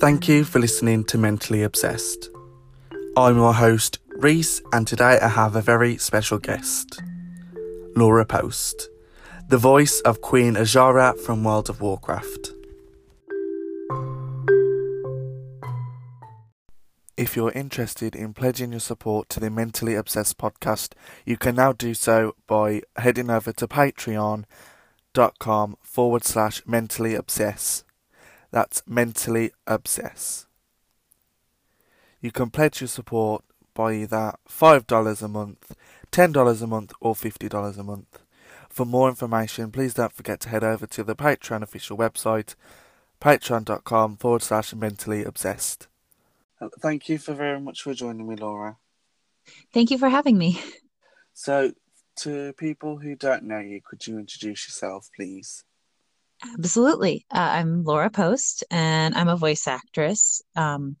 Thank you for listening to Mentally Obsessed. I'm your host, Reese, and today I have a very special guest, Laura Post, the voice of Queen Azshara from World of Warcraft. If you're interested in pledging your support to the Mentally Obsessed podcast, you can now do so by heading over to patreon.com forward slash mentally obsess. That's mentally obsess. You can pledge your support by either $5 a month, $10 a month, or $50 a month. For more information, please don't forget to head over to the Patreon official website, patreon.com forward slash mentally obsessed. Uh, thank you for very much for joining me, Laura. Thank you for having me. So, to people who don't know you, could you introduce yourself, please? Absolutely. Uh, I'm Laura Post, and I'm a voice actress. Um,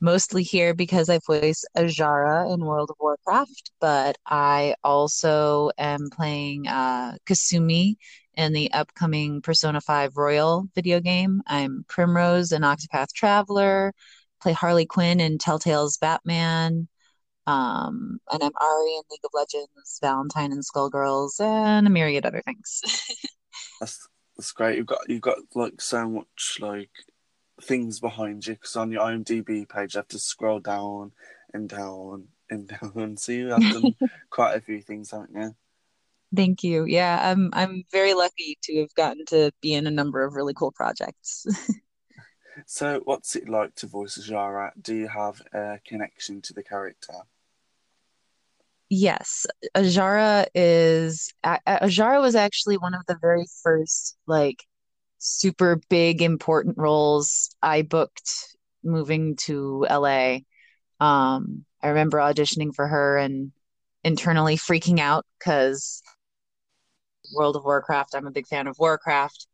mostly here because I voice Azshara in World of Warcraft, but I also am playing uh, Kasumi in the upcoming Persona 5 Royal video game. I'm Primrose in Octopath Traveler play Harley Quinn in Telltale's Batman. Um, and I'm Ahri in League of Legends, Valentine and Skullgirls, and a myriad other things. that's great. You've got you've got like so much like things behind you because on your IMDb page you have to scroll down and down and down. So you have done quite a few things, haven't you? Thank you. Yeah, I'm I'm very lucky to have gotten to be in a number of really cool projects. So, what's it like to voice Azshara? Do you have a connection to the character? Yes, Azshara is Azshara was actually one of the very first like super big important roles I booked moving to LA. Um, I remember auditioning for her and internally freaking out because World of Warcraft. I'm a big fan of Warcraft,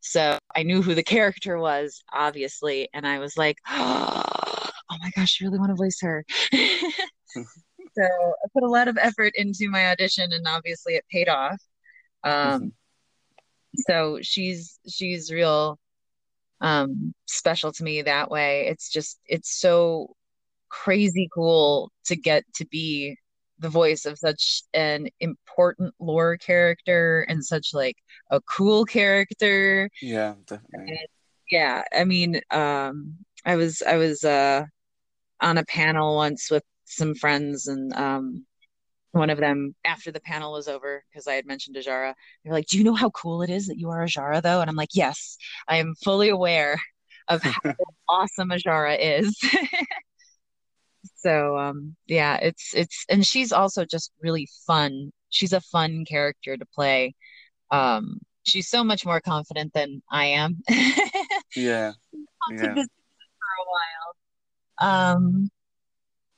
so I knew who the character was, obviously, and I was like, oh my gosh, I really want to voice her. so I put a lot of effort into my audition, and obviously it paid off. Um, mm-hmm. So she's she's real um, special to me that way. It's just it's so crazy cool to get to be the voice of such an important lore character and such like a cool character. Yeah, definitely. And, yeah, I mean, um, I was I was uh, on a panel once with some friends, and um, one of them after the panel was over because I had mentioned Azshara. they're like, "Do you know how cool it is that you are Azshara, though?" And I'm like, "Yes, I am fully aware of how awesome Azshara is." so um yeah it's it's and she's also just really fun she's a fun character to play um she's so much more confident than i am yeah yeah for a while um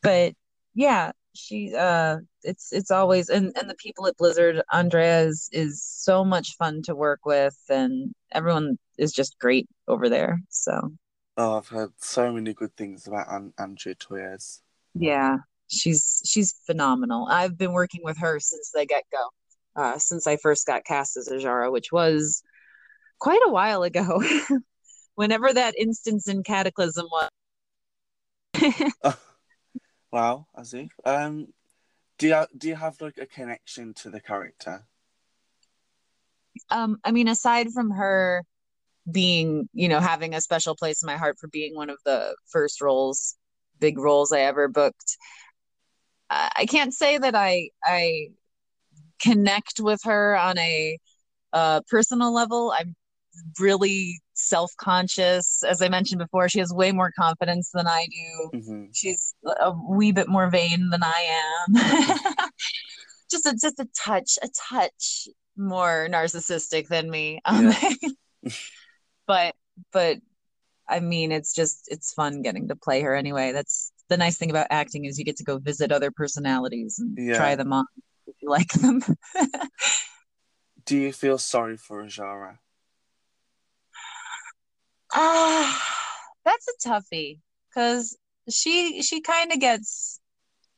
but yeah she uh it's it's always and and the people at blizzard andrea is is so much fun to work with and everyone is just great over there so oh i've heard so many good things about An- andrea toyias yeah, she's she's phenomenal. I've been working with her since the get go, uh, since I first got cast as Azshara, which was quite a while ago. Whenever that instance in Cataclysm was. wow, as if. Um, do you do you have like a connection to the character? Um, I mean, aside from her being, you know, having a special place in my heart for being one of the first roles big roles I ever booked. I can't say that I I connect with her on a uh, personal level. I'm really self conscious. As I mentioned before, she has way more confidence than I do. Mm-hmm. She's a wee bit more vain than I am. just a just a touch, a touch more narcissistic than me. Um, yeah. but but I mean, it's just it's fun getting to play her anyway. That's the nice thing about acting is you get to go visit other personalities and yeah. try them on if you like them. Do you feel sorry for Azshara? Ah, uh, that's a toughie because she she kind of gets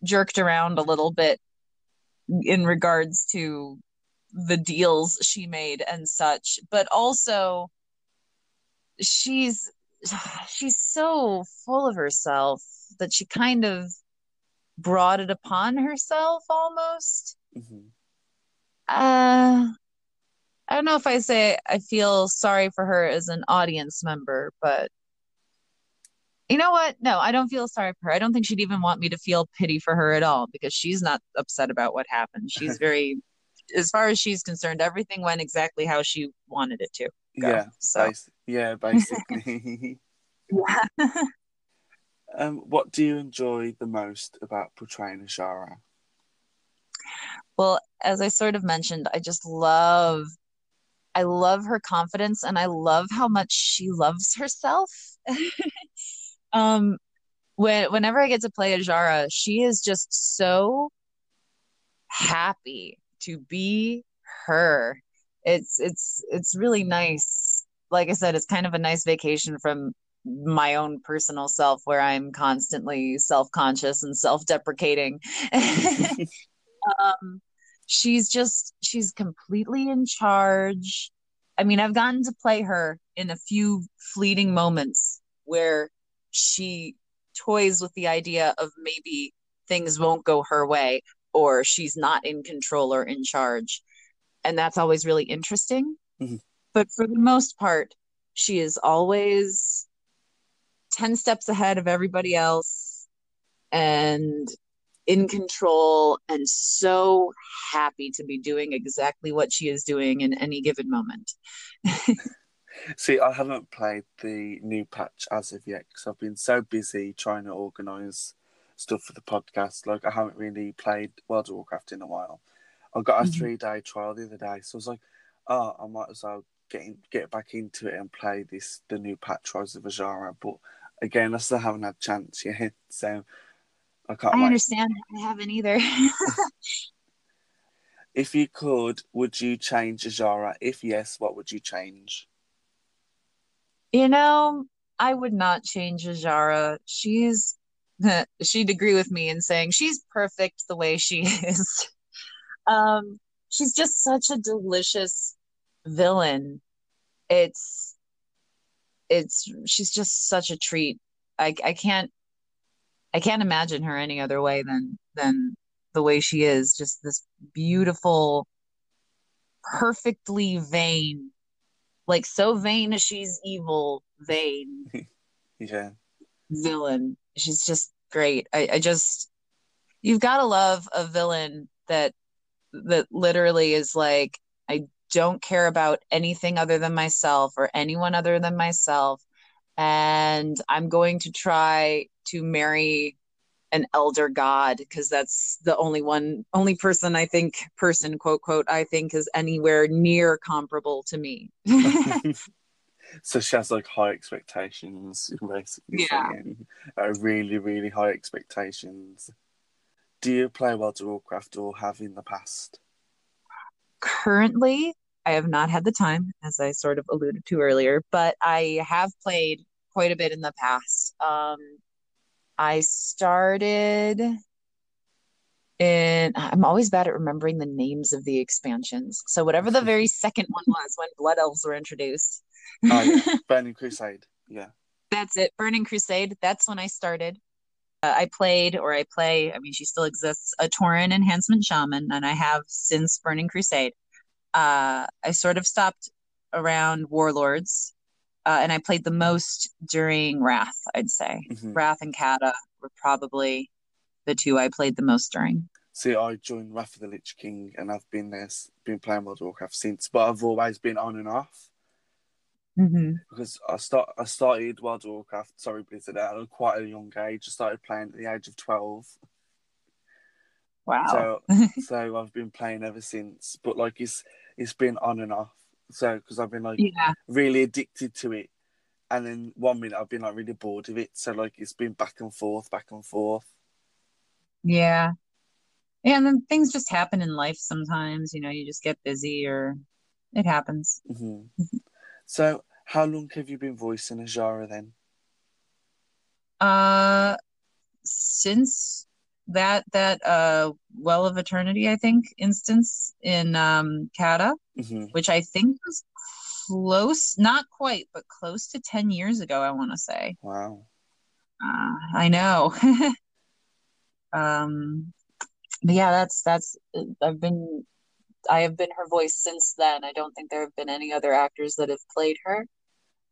jerked around a little bit in regards to the deals she made and such, but also she's she's so full of herself that she kind of brought it upon herself almost. hmm Uh, I don't know if I say I feel sorry for her as an audience member, but you know what? No, I don't feel sorry for her. I don't think she'd even want me to feel pity for her at all because she's not upset about what happened. She's very, as far as she's concerned, everything went exactly how she wanted it to go. Yeah, So, basi- yeah, basically. yeah. um, what do you enjoy the most about portraying Azshara? Well, as I sort of mentioned, I just love, I love her confidence and I love how much she loves herself. Um, when whenever I get to play Azshara, she is just so happy to be her. It's it's it's really nice. Like I said, it's kind of a nice vacation from my own personal self where I'm constantly self-conscious and self-deprecating. Um, she's just she's completely in charge. I mean, I've gotten to play her in a few fleeting moments where she toys with the idea of maybe things won't go her way or she's not in control or in charge. And that's always really interesting. Mhm. But for the most part, she is always 10 steps ahead of everybody else and in control and so happy to be doing exactly what she is doing in any given moment. See, I haven't played the new patch as of yet because I've been so busy trying to organise stuff for the podcast. Like, I haven't really played World of Warcraft in a while. I got a Mhm. three day trial the other day, so I was like, oh, I might as well get in, get back into it and play this the new patch Rise of Azshara. But again, I still haven't had a chance yet, so I can't I wait. understand. I haven't either. If you could, would you change Azshara? If yes, what would you change? You know, I would not change Azshara. She's she'd agree with me in saying she's perfect the way she is. Um, she's just such a delicious villain. It's it's she's just such a treat. I I can't I can't imagine her any other way than than the way she is. Just this beautiful, perfectly vain, like so vain as she's evil, vain Yeah. villain. She's just great. I, I just you've got to love a villain that that literally is like, I don't care about anything other than myself or anyone other than myself. And I'm going to try to marry an elder god because that's the only one, only person I think, person, quote, quote, I think is anywhere near comparable to me. so she has like high expectations, basically Yeah. saying. Uh, really, really high expectations. Do you play World of Warcraft or have in the past? Currently, I have not had the time, as I sort of alluded to earlier, but I have played quite a bit in the past. Um, I started in, I'm always bad at remembering the names of the expansions. So, whatever the very second one was when Blood Elves were introduced. Oh, yeah. Burning Crusade. Yeah. That's it. Burning Crusade. That's when I started. Uh, I played, or I play, I mean, she still exists, a Tauren Enhancement Shaman, and I have since Burning Crusade. Uh, I sort of stopped around Warlords, uh, and I played the most during Wrath, I'd say. Mhm. Wrath and Cata were probably the two I played the most during. See, I joined Wrath of the Lich King and I've been there, been playing World of Warcraft since, but I've always been on and off Mm-hmm. because I start I started World of Warcraft, sorry Blizzard, at quite a young age. I started playing at the age of twelve. Wow. So so I've been playing ever since. But like it's it's been on and off. So because I've been like yeah. really addicted to it, and then one minute I've been like really bored of it. So like it's been back and forth, back and forth. Yeah. Yeah, and then things just happen in life sometimes, you know, you just get busy or it happens. hmm So how long have you been voicing Azshara then? Uh, since that that uh Well of Eternity, I think, instance in um Cata, hmm which I think was close, not quite, but close to 10 years ago, I want to say. Wow. Uh, I know. um, but yeah, that's that's I've been I have been her voice since then. I don't think there have been any other actors that have played her.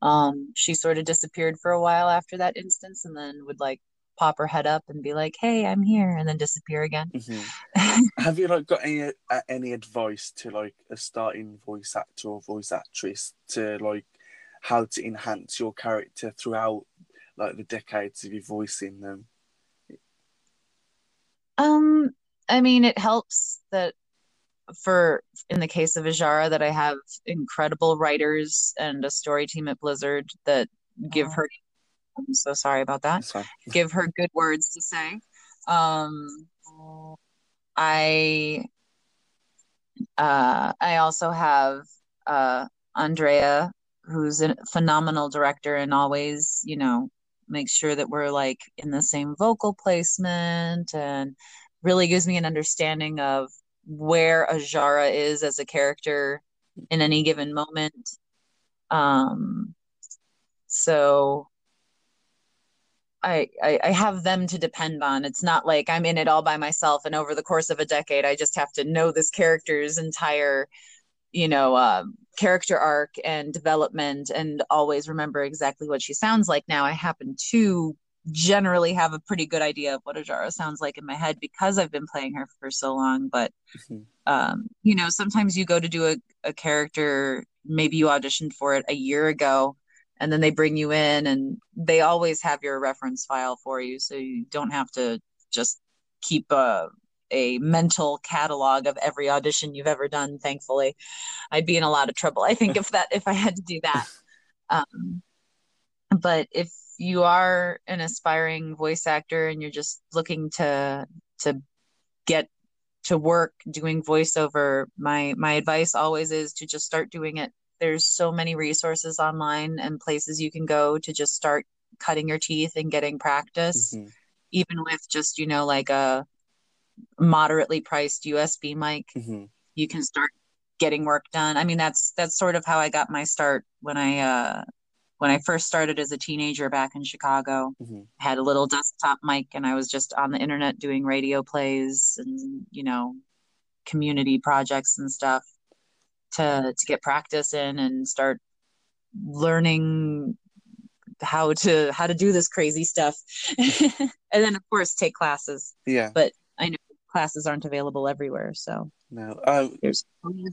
Um, she sort of disappeared for a while after that instance, and then would like pop her head up and be like, "Hey, I'm here," and then disappear again. Mm-hmm. Have you like got any uh, any advice to like a starting voice actor or voice actress to like how to enhance your character throughout like the decades of you voicing them? Um, I mean, it helps that for in the case of Azshara that I have incredible writers and a story team at Blizzard that give her I'm so sorry about that. Give her good words to say. Um I uh I also have uh Andrea who's a phenomenal director and always, you know, makes sure that we're like in the same vocal placement and really gives me an understanding of where Azshara is as a character in any given moment. Um, so I, I, I have them to depend on. It's not like I'm in it all by myself, and over the course of a decade, I just have to know this character's entire, you know, uh, character arc and development, and always remember exactly what she sounds like. Now I happen to generally have a pretty good idea of what Azshara sounds like in my head because I've been playing her for so long. But mm-hmm. um, you know, sometimes you go to do a, a character, maybe you auditioned for it a year ago, and then they bring you in, and they always have your reference file for you, so you don't have to just keep a a mental catalog of every audition you've ever done. Thankfully, I'd be in a lot of trouble. I think if that if I had to do that. Um, but if you are an aspiring voice actor and you're just looking to to get to work doing voiceover my my advice always is to just start doing it there's so many resources online and places you can go to just start cutting your teeth and getting practice mm-hmm. even with just you know like a moderately priced usb mic mm-hmm. you can start getting work done i mean that's that's sort of how i got my start when i uh when I first started as a teenager back in Chicago, mm-hmm. I had a little desktop mic and I was just on the internet doing radio plays and, you know, community projects and stuff to to get practice in and start learning how to how to do this crazy stuff. and then of course take classes. Yeah. But I know classes aren't available everywhere, so no. Um, there's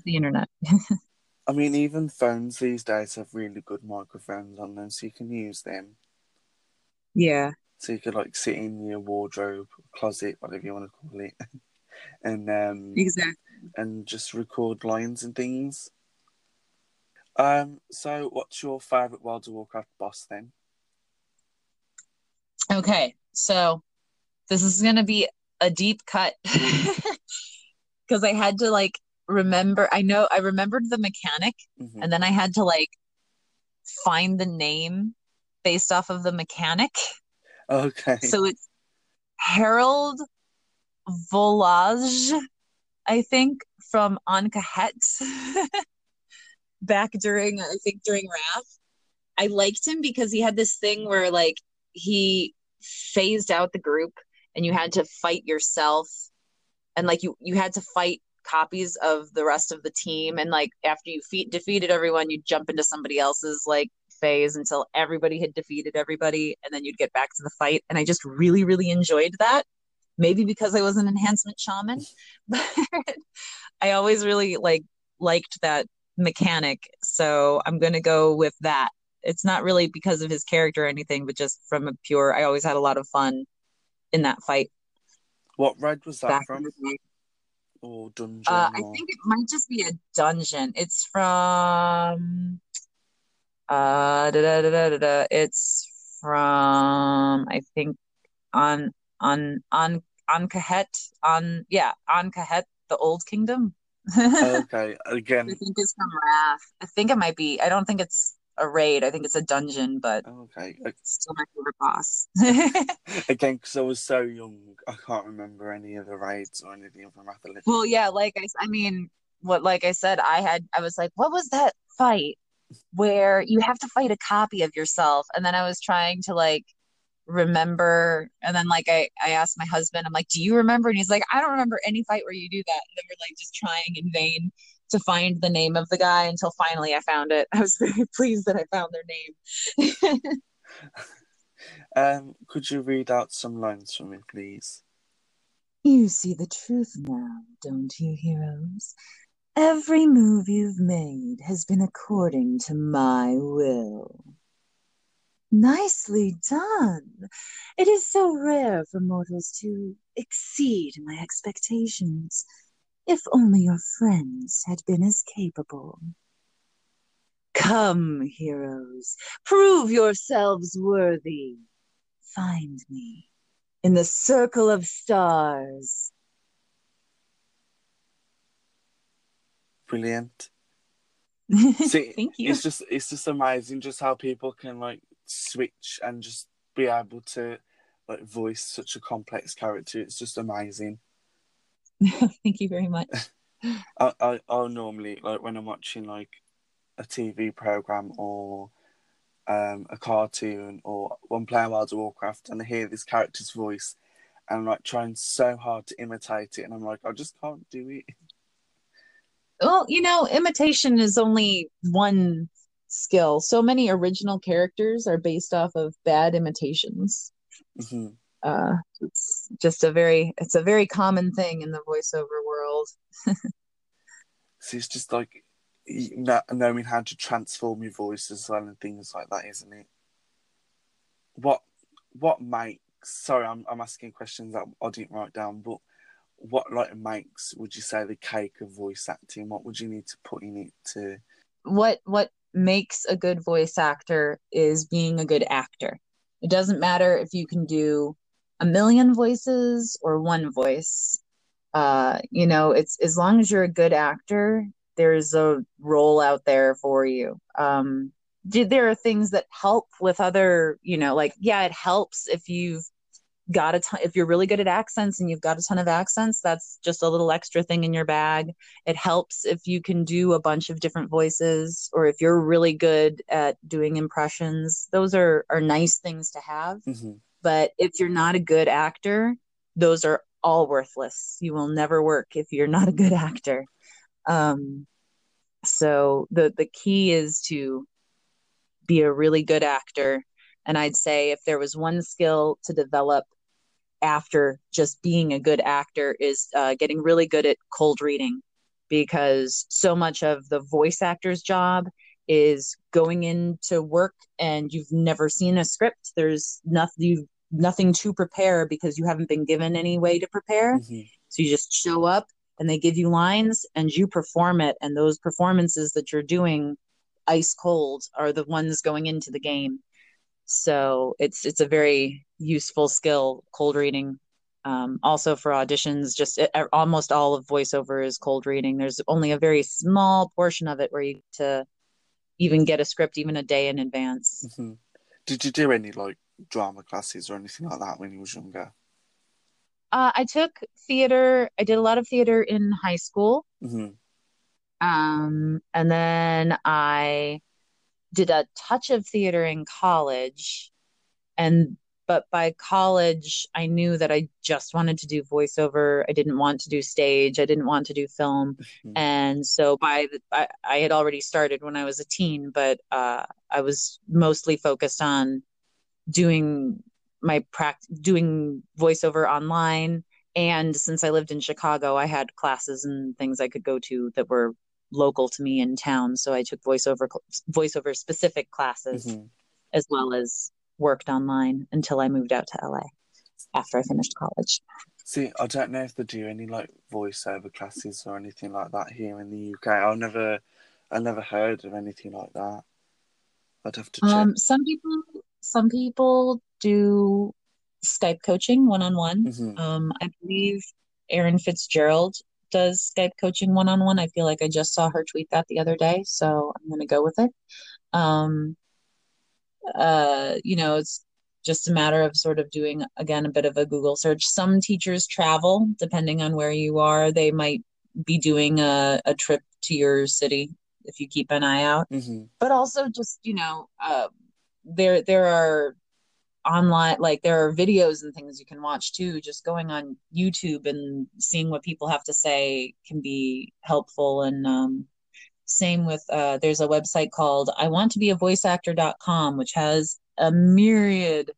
the internet. I mean, even phones these days have really good microphones on them, so you can use them. Yeah. So you could like sit in your wardrobe, closet, whatever you want to call it, and um, exactly, and just record lines and things. Um. So, what's your favorite World of Warcraft boss then? Okay, so this is gonna be a deep cut because I had to like remember I know I remembered the mechanic mm-hmm. and then I had to like find the name based off of the mechanic. Okay. So it's Herald Volazj, I think, from Ahn'kahet back during I think during Wrath. I liked him because he had this thing where like he phased out the group and you had to fight yourself. And like you you had to fight copies of the rest of the team. And like after you fe- defeated everyone you'd jump into somebody else's like phase until everybody had defeated everybody. And then you'd get back to the fight. And i just really really enjoyed that maybe because i was an enhancement shaman but i always really like liked that mechanic so i'm going to go with that it's not really because of his character or anything but just from a pure i always had a lot of fun in that fight what raid was that from or dungeon? Uh, I think it might just be a dungeon. It's from uh da, da, da, da, da, it's from I think on on on Ahn'kahet on yeah Ahn'kahet the Old Kingdom. okay, again. I think it's from Wrath. I think it might be. I don't think it's a raid. I think it's a dungeon, but okay, it's uh, still my favorite boss. Again, because I was so young, I can't remember any of the raids or anything from Wrath Well, yeah, like I, I mean, what, like I said, I had, I was like, what was that fight? where you have to fight a copy of yourself. And then I was trying to like remember and then like I, I asked my husband, I'm like, do you remember? And he's like, I don't remember any fight where you do that. And then we're like just trying in vain to find the name of the guy until finally I found it. I was very pleased that I found their name. um, could you read out some lines for me, please? You see the truth now, don't you, heroes? Every move you've made has been according to my will. Nicely done. It is so rare for mortals to exceed my expectations. If only your friends had been as capable. Come, heroes, prove yourselves worthy. Find me in the circle of stars. Brilliant. See, Thank you. It's just it's just amazing just how people can like switch and just be able to like voice such a complex character. It's just amazing. Thank you very much. I, I I'll normally like when I'm watching like a TV program or um, a cartoon or one playing World of Warcraft and I hear this character's voice and I'm like trying so hard to imitate it and I'm like I just can't do it. Well, you know, imitation is only one skill. So many original characters are based off of bad imitations. Mm-hmm. Uh, it's just a very it's a very common thing in the voiceover world. so it's just like knowing how to transform your voice as well and things like that, isn't it? What what makes sorry, I'm I'm asking questions that I didn't write down, but what like makes would you say the cake of voice acting? What would you need to put in it to what what makes a good voice actor is being a good actor. It doesn't matter if you can do a million voices or one voice. Uh, you know, it's as long as you're a good actor, there's a role out there for you. Um, did, there are things that help with other, you know, like yeah, it helps if you've got a ton if you're really good at accents and you've got a ton of accents that's just a little extra thing in your bag. It helps if you can do a bunch of different voices or if you're really good at doing impressions. Those are are nice things to have. Mm-hmm. but if you're not a good actor those are all worthless. You will never work if you're not a good actor. Um so the the key is to be a really good actor. And I'd say if there was one skill to develop after just being a good actor is uh, getting really good at cold reading because so much of the voice actor's job is going into work and you've never seen a script. There's nothing nothing to prepare because you haven't been given any way to prepare. Mm-hmm. so you just show up and they give you lines and you perform it. And those performances that you're doing ice cold are the ones going into the game so it's it's a very useful skill cold reading. Um, also for auditions just it, almost all of voiceover is cold reading. There's only a very small portion of it where you to even get a script even a day in advance. Mm-hmm. did you do any like drama classes or anything like that when you was younger? Uh, i took theater i did a lot of theater in high school. Mm-hmm. um, and then i did a touch of theater in college and but by college i knew that i just wanted to do voiceover. I didn't want to do stage. I didn't want to do film. Mm-hmm. and so by the I, I, had already started when i was a teen but uh, i was mostly focused on doing my practice doing voiceover online. And since i lived in chicago i had classes and things i could go to that were local to me in town so i took voiceover voiceover specific classes mm-hmm. as well as worked online until I moved out to LA after I finished college. See, I don't know if they do any like voiceover classes or anything like that here in the UK. I've never, I never heard of anything like that. I'd have to check. Um, some people, some people do Skype coaching one on one. Um, I believe Erin Fitzgerald does Skype coaching one on one. I feel like I just saw her tweet that the other day, so I'm going to go with it. Um, uh, you know, it's just a matter of sort of doing again a bit of a Google search. Some teachers travel depending on where you are. They might be doing a, a trip to your city if you keep an eye out. hmm But also just, you know, uh, there there are online like there are videos and things you can watch too. Just going on YouTube and seeing what people have to say can be helpful. And um, same with uh, there's a website called I want to be a voice actor.com, which has a myriad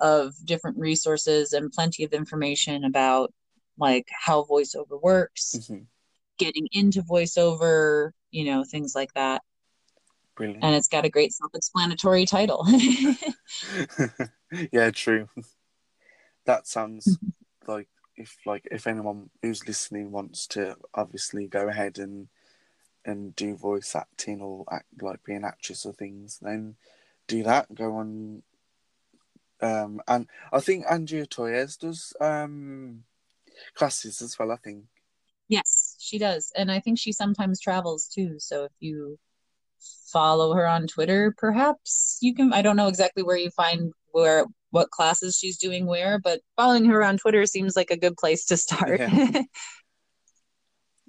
of different resources and plenty of information about like how voiceover works, hmm getting into voiceover, you know, things like that. Brilliant. And it's got a great self-explanatory title. yeah, true. That sounds like if like if anyone who's listening wants to obviously go ahead and and do voice acting or act like be an actress or things, then do that. Go on. Um, and I think Andrea Toyias does um classes as well. I think. Yes, she does. And I think she sometimes travels too. So if you follow her on Twitter, perhaps you can, I don't know exactly where you find where what classes she's doing where, but following her on Twitter seems like a good place to start. Yeah.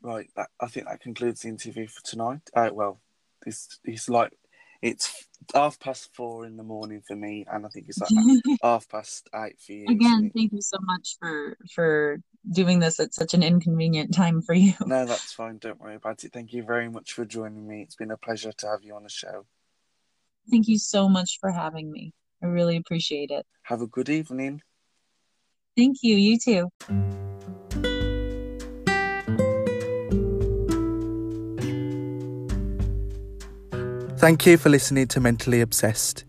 Right. That, I think that concludes the interview for tonight. Uh, well, it's it's like it's half past four in the morning for me, and I think it's like half past eight for you. Again, thank you so much for for doing this at such an inconvenient time for you. No, that's fine. Don't worry about it. Thank you very much for joining me. It's been a pleasure to have you on the show. Thank you so much for having me. I really appreciate it. Have a good evening. Thank you. You too. Thank you for listening to Mentally Obsessed.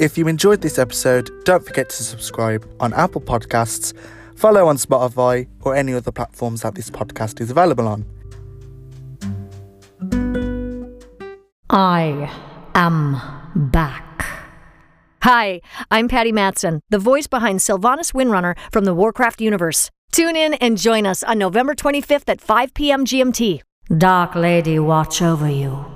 If you enjoyed this episode, don't forget to subscribe on Apple Podcasts, follow on Spotify, or any other platforms that this podcast is available on. I am back. Hi, I'm Patty Mattson, the voice behind Sylvanas Windrunner from the Warcraft universe. Tune in and join us on November 25th at 5 p.m. GMT. Dark Lady, watch over you.